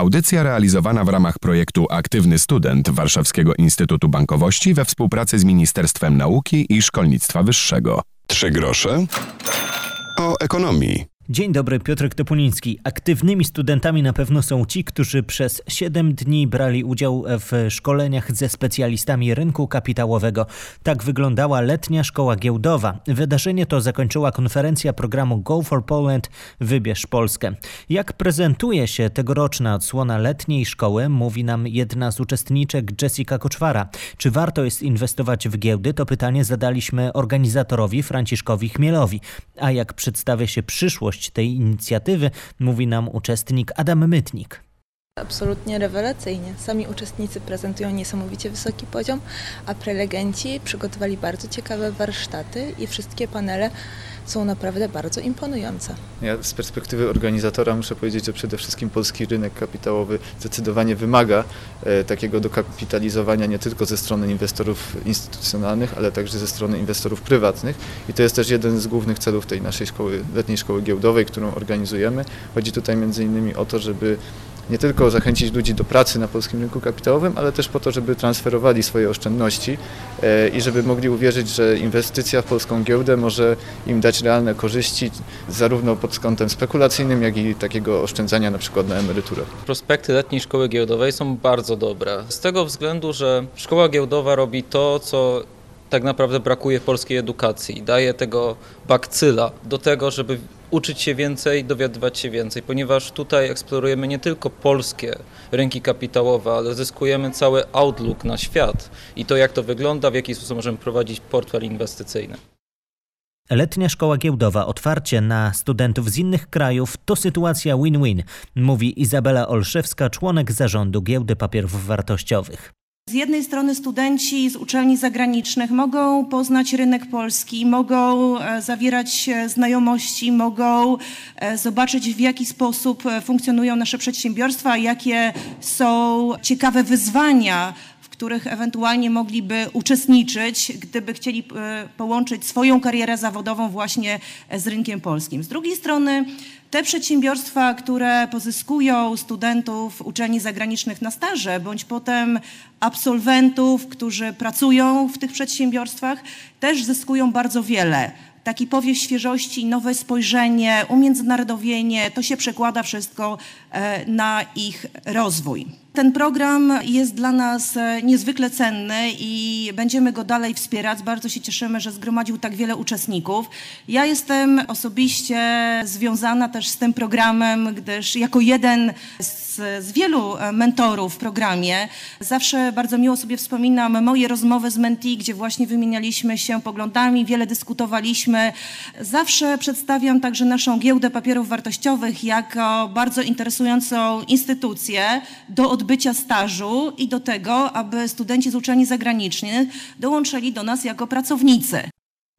Audycja realizowana w ramach projektu Aktywny Student Warszawskiego Instytutu Bankowości we współpracy z Ministerstwem Nauki i Szkolnictwa Wyższego. Trzy grosze o ekonomii. Dzień dobry, Piotr Topuliński. Aktywnymi studentami na pewno są ci, którzy przez 7 dni brali udział w szkoleniach ze specjalistami rynku kapitałowego. Tak wyglądała letnia szkoła giełdowa. Wydarzenie to zakończyła konferencja programu Go for Poland Wybierz Polskę. Jak prezentuje się tegoroczna odsłona letniej szkoły, mówi nam jedna z uczestniczek Jessica Koczwara. Czy warto jest inwestować w giełdy? To pytanie zadaliśmy organizatorowi Franciszkowi Chmielowi. A jak przedstawia się przyszłość tej inicjatywy, mówi nam uczestnik Adam Mytnik. Absolutnie rewelacyjnie. Sami uczestnicy prezentują niesamowicie wysoki poziom, a prelegenci przygotowali bardzo ciekawe warsztaty i wszystkie panele są naprawdę bardzo imponujące. Ja z perspektywy organizatora muszę powiedzieć, że przede wszystkim polski rynek kapitałowy zdecydowanie wymaga e, takiego dokapitalizowania nie tylko ze strony inwestorów instytucjonalnych, ale także ze strony inwestorów prywatnych i to jest też jeden z głównych celów tej naszej szkoły, letniej szkoły giełdowej, którą organizujemy. Chodzi tutaj między innymi o to, żeby nie tylko zachęcić ludzi do pracy na polskim rynku kapitałowym, ale też po to, żeby transferowali swoje oszczędności e, i żeby mogli uwierzyć, że inwestycja w polską giełdę może im dać realne korzyści zarówno pod kątem spekulacyjnym, jak i takiego oszczędzania na przykład na emeryturę. Prospekty letniej szkoły giełdowej są bardzo dobre. Z tego względu, że szkoła giełdowa robi to, co tak naprawdę brakuje polskiej edukacji. Daje tego bakcyla do tego, żeby uczyć się więcej, dowiadywać się więcej, ponieważ tutaj eksplorujemy nie tylko polskie rynki kapitałowe, ale zyskujemy cały outlook na świat i to, jak to wygląda, w jaki sposób możemy prowadzić portfel inwestycyjny. Letnia szkoła giełdowa, otwarcie na studentów z innych krajów to sytuacja win-win, mówi Izabela Olszewska, członek zarządu Giełdy Papierów Wartościowych. Z jednej strony studenci z uczelni zagranicznych mogą poznać rynek polski, mogą e, zawierać e, znajomości, mogą e, zobaczyć w jaki sposób funkcjonują nasze przedsiębiorstwa, jakie są ciekawe wyzwania których ewentualnie mogliby uczestniczyć, gdyby chcieli połączyć swoją karierę zawodową właśnie z rynkiem polskim. Z drugiej strony te przedsiębiorstwa, które pozyskują studentów uczelni zagranicznych na staże, bądź potem absolwentów, którzy pracują w tych przedsiębiorstwach, też zyskują bardzo wiele. Taki powiew świeżości, nowe spojrzenie, umiędzynarodowienie, to się przekłada wszystko e, na ich rozwój. Ten program jest dla nas e, niezwykle cenny i będziemy go dalej wspierać. Bardzo się cieszymy, że zgromadził tak wiele uczestników. Ja jestem osobiście związana też z tym programem, gdyż jako jeden z, z wielu e, mentorów w programie zawsze bardzo miło sobie wspominam moje rozmowy z Menti, gdzie właśnie wymienialiśmy się poglądami, wiele dyskutowaliśmy. Zawsze przedstawiam także naszą giełdę papierów wartościowych jako bardzo interesującą instytucję do odbycia stażu i do tego, aby studenci z uczelni zagranicznych dołączyli do nas jako pracownicy.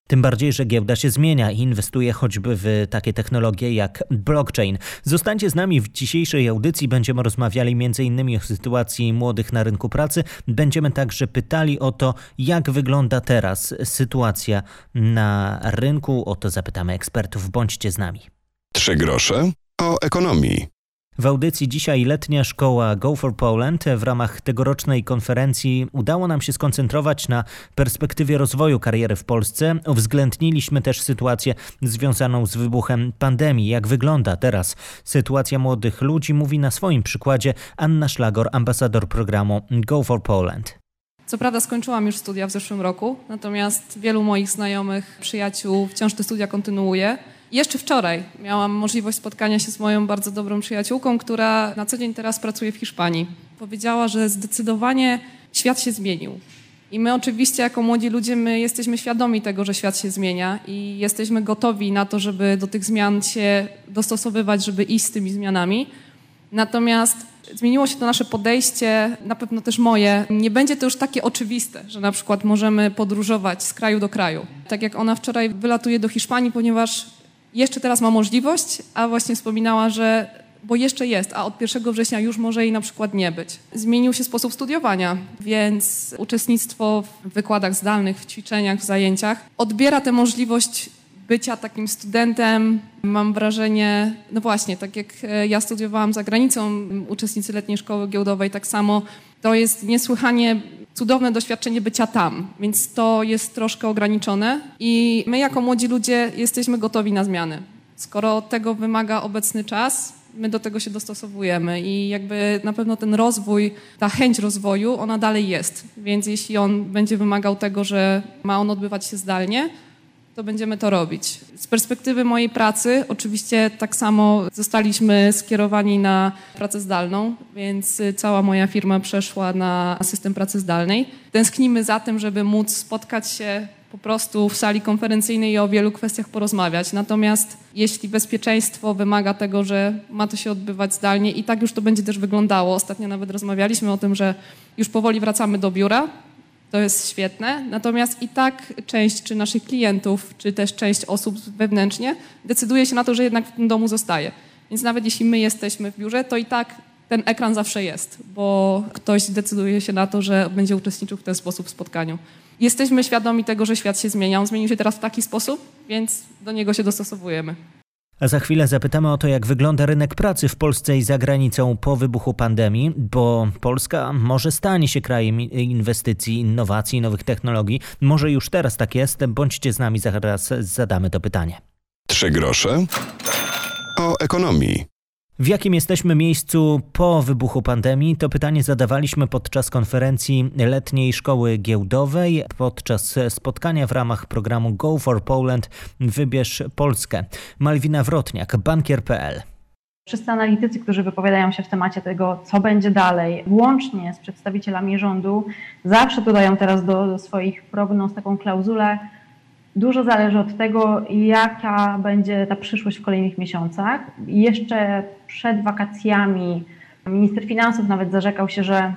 Tym bardziej, że giełda się zmienia i inwestuje choćby w takie technologie jak blockchain. Zostańcie z nami w dzisiejszej audycji. Będziemy rozmawiali m.in. o sytuacji młodych na rynku pracy. Będziemy także pytali o to, jak wygląda teraz sytuacja na rynku. O to zapytamy ekspertów. Bądźcie z nami. Trzy grosze o ekonomii. W audycji dzisiaj letnia szkoła Go for Poland. W ramach tegorocznej konferencji udało nam się skoncentrować na perspektywie rozwoju kariery w Polsce. Uwzględniliśmy też sytuację związaną z wybuchem pandemii. Jak wygląda teraz sytuacja młodych ludzi, mówi na swoim przykładzie Anna Szlagor, ambasador programu Go for Poland. Co prawda skończyłam już studia w zeszłym roku, natomiast wielu moich znajomych, przyjaciół wciąż te studia kontynuuje. Jeszcze wczoraj miałam możliwość spotkania się z moją bardzo dobrą przyjaciółką, która na co dzień teraz pracuje w Hiszpanii. Powiedziała, że zdecydowanie świat się zmienił. I my oczywiście jako młodzi ludzie, my jesteśmy świadomi tego, że świat się zmienia i jesteśmy gotowi na to, żeby do tych zmian się dostosowywać, żeby iść z tymi zmianami. Natomiast zmieniło się to nasze podejście, na pewno też moje. Nie będzie to już takie oczywiste, że na przykład możemy podróżować z kraju do kraju. Tak jak ona wczoraj wylatuje do Hiszpanii, ponieważ jeszcze teraz ma możliwość, a właśnie wspominała, że bo jeszcze jest, a od 1 września już może jej na przykład nie być. Zmienił się sposób studiowania, więc uczestnictwo w wykładach zdalnych, w ćwiczeniach, w zajęciach odbiera tę możliwość bycia takim studentem, mam wrażenie, no właśnie, tak jak e, ja studiowałam za granicą, uczestnicy letniej szkoły giełdowej tak samo, to jest niesłychanie cudowne doświadczenie bycia tam, więc to jest troszkę ograniczone i my jako młodzi ludzie jesteśmy gotowi na zmiany. Skoro tego wymaga obecny czas, my do tego się dostosowujemy i jakby na pewno ten rozwój, ta chęć rozwoju, ona dalej jest. Więc jeśli on będzie wymagał tego, że ma on odbywać się zdalnie, to będziemy to robić. Z perspektywy mojej pracy, oczywiście tak samo zostaliśmy skierowani na pracę zdalną, więc cała moja firma przeszła na system pracy zdalnej. Tęsknimy za tym, żeby móc spotkać się po prostu w sali konferencyjnej i o wielu kwestiach porozmawiać. Natomiast jeśli bezpieczeństwo wymaga tego, że ma to się odbywać zdalnie i tak już to będzie też wyglądało. Ostatnio nawet rozmawialiśmy o tym, że już powoli wracamy do biura. To jest świetne. Natomiast i tak część czy naszych klientów, czy też część osób wewnętrznie decyduje się na to, że jednak w tym domu zostaje. Więc nawet jeśli my jesteśmy w biurze, to i tak ten ekran zawsze jest, bo ktoś decyduje się na to, że będzie uczestniczył w ten sposób w spotkaniu jesteśmy świadomi tego, że świat się zmienia. On zmienił się teraz w taki sposób, więc do niego się dostosowujemy. A za chwilę zapytamy o to, jak wygląda rynek pracy w Polsce i za granicą po wybuchu pandemii, bo Polska może stanie się krajem inwestycji, innowacji, nowych technologii. Może już teraz tak jest. Bądźcie z nami, zaraz zadamy to pytanie. Trzy grosze o ekonomii. W jakim jesteśmy miejscu po wybuchu pandemii? To pytanie zadawaliśmy podczas konferencji letniej szkoły giełdowej, podczas spotkania w ramach programu Go for Poland Wybierz Polskę. Malwina Wrotniak, bankier.pl. Wszyscy analitycy, którzy wypowiadają się w temacie tego, co będzie dalej, włącznie z przedstawicielami rządu, zawsze dodają teraz do, do swoich prognoz taką klauzulę, Dużo zależy od tego, jaka będzie ta przyszłość w kolejnych miesiącach. Jeszcze przed wakacjami minister finansów nawet zarzekał się, że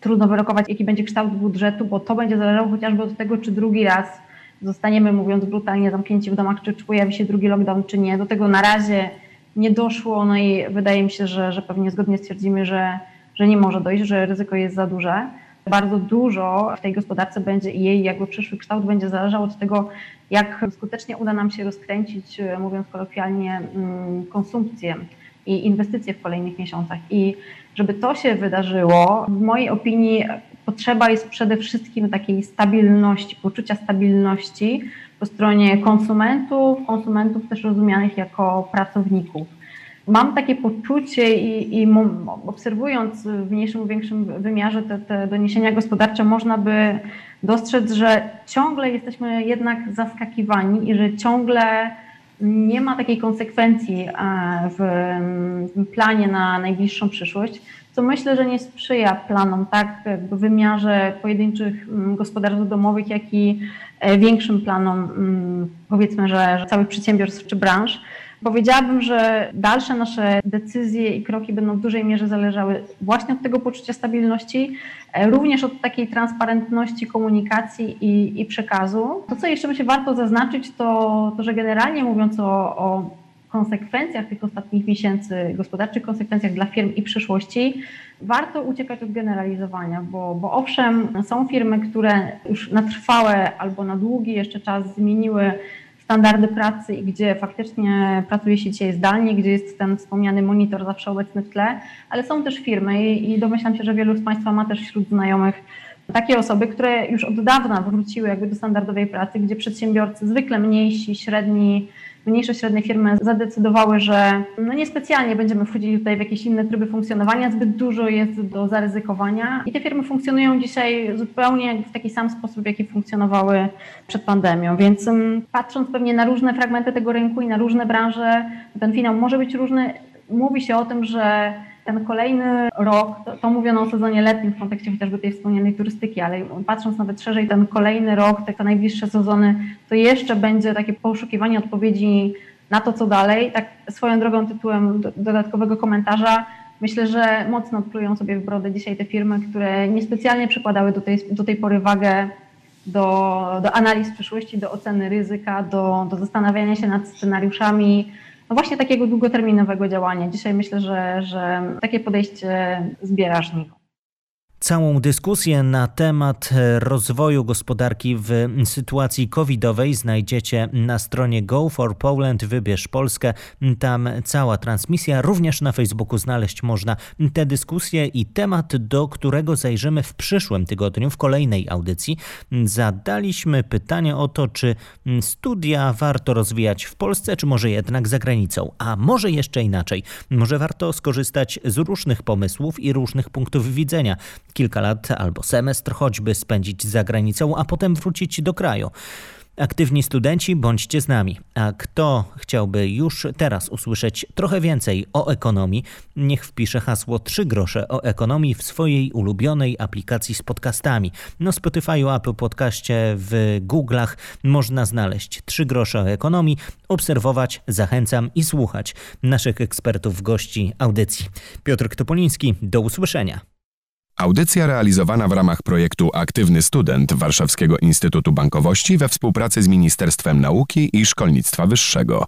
trudno wyrokować, jaki będzie kształt budżetu, bo to będzie zależało chociażby od tego, czy drugi raz zostaniemy, mówiąc brutalnie, zamknięci w domach, czy, czy pojawi się drugi lockdown, czy nie. Do tego na razie nie doszło, no i wydaje mi się, że, że pewnie zgodnie stwierdzimy, że, że nie może dojść, że ryzyko jest za duże bardzo dużo w tej gospodarce będzie i jej jakby przyszły kształt będzie zależał od tego, jak skutecznie uda nam się rozkręcić, e, mówiąc kolokwialnie, mm, konsumpcję i inwestycje w kolejnych miesiącach. I żeby to się wydarzyło, w mojej opinii potrzeba jest przede wszystkim takiej stabilności, poczucia stabilności po stronie konsumentów, konsumentów też rozumianych jako pracowników mam takie poczucie i, i obserwując w mniejszym większym wymiarze te, te doniesienia gospodarcze, można by dostrzec, że ciągle jesteśmy jednak zaskakiwani i że ciągle nie ma takiej konsekwencji e, w, w planie na najbliższą przyszłość, co myślę, że nie sprzyja planom tak w wymiarze pojedynczych mm, gospodarstw domowych, jak i e, większym planom, mm, powiedzmy, że, że całych przedsiębiorstw czy branż. Powiedziałabym, że dalsze nasze decyzje i kroki będą w dużej mierze zależały właśnie od tego poczucia stabilności, e, również od takiej transparentności komunikacji i, i przekazu. To, co jeszcze by się warto zaznaczyć, to, to że generalnie mówiąc o, o konsekwencjach tych ostatnich miesięcy, gospodarczych konsekwencjach dla firm i przyszłości, warto uciekać od generalizowania, bo, bo owszem, są firmy, które już na trwałe albo na długi jeszcze czas zmieniły standardy pracy i gdzie faktycznie pracuje się dzisiaj zdalnie, gdzie jest ten wspomniany monitor zawsze obecny w tle, ale są też firmy i domyślam się, że wielu z Państwa ma też wśród znajomych takie osoby, które już od dawna wróciły jakby do standardowej pracy, gdzie przedsiębiorcy zwykle mniejsi, średni, mniejsze, średnie firmy zadecydowały, że no niespecjalnie będziemy wchodzili tutaj w jakieś inne tryby funkcjonowania, zbyt dużo jest do zaryzykowania i te firmy funkcjonują dzisiaj zupełnie w taki sam sposób, w jaki funkcjonowały przed pandemią, więc um, patrząc pewnie na różne fragmenty tego rynku i na różne branże, ten finał może być różny. Mówi się o tym, że ten kolejny rok, to, to mówiono o sezonie letnim w kontekście chociażby tej wspomnianej turystyki, ale patrząc nawet szerzej, ten kolejny rok, te, te najbliższe sezony, to jeszcze będzie takie poszukiwanie odpowiedzi na to, co dalej. Tak swoją drogą tytułem do, dodatkowego komentarza, myślę, że mocno plują sobie w brodę dzisiaj te firmy, które niespecjalnie przykładały do tej, do tej pory wagę do, do analiz przyszłości, do oceny ryzyka, do, do zastanawiania się nad scenariuszami, no właśnie takiego długoterminowego działania. Dzisiaj myślę, że, że takie podejście zbiera żniwo. Całą dyskusję na temat rozwoju gospodarki w sytuacji covidowej znajdziecie na stronie Go for Poland Wybierz Polskę. Tam cała transmisja, również na Facebooku znaleźć można te dyskusje i temat, do którego zajrzymy w przyszłym tygodniu w kolejnej audycji. Zadaliśmy pytanie o to, czy studia warto rozwijać w Polsce, czy może jednak za granicą, a może jeszcze inaczej. Może warto skorzystać z różnych pomysłów i różnych punktów widzenia kilka lat albo semestr choćby spędzić za granicą, a potem wrócić do kraju. Aktywni studenci, bądźcie z nami. A kto chciałby już teraz usłyszeć trochę więcej o ekonomii, niech wpisze hasło 3 grosze o ekonomii w swojej ulubionej aplikacji z podcastami. Na Spotify'u, Apple Podcaście, w Google'ach można znaleźć 3 grosze o ekonomii, obserwować, zachęcam i słuchać naszych ekspertów, gości audycji. Piotr Topoliński, do usłyszenia. Audycja realizowana w ramach projektu Aktywny Student Warszawskiego Instytutu Bankowości we współpracy z Ministerstwem Nauki i Szkolnictwa Wyższego.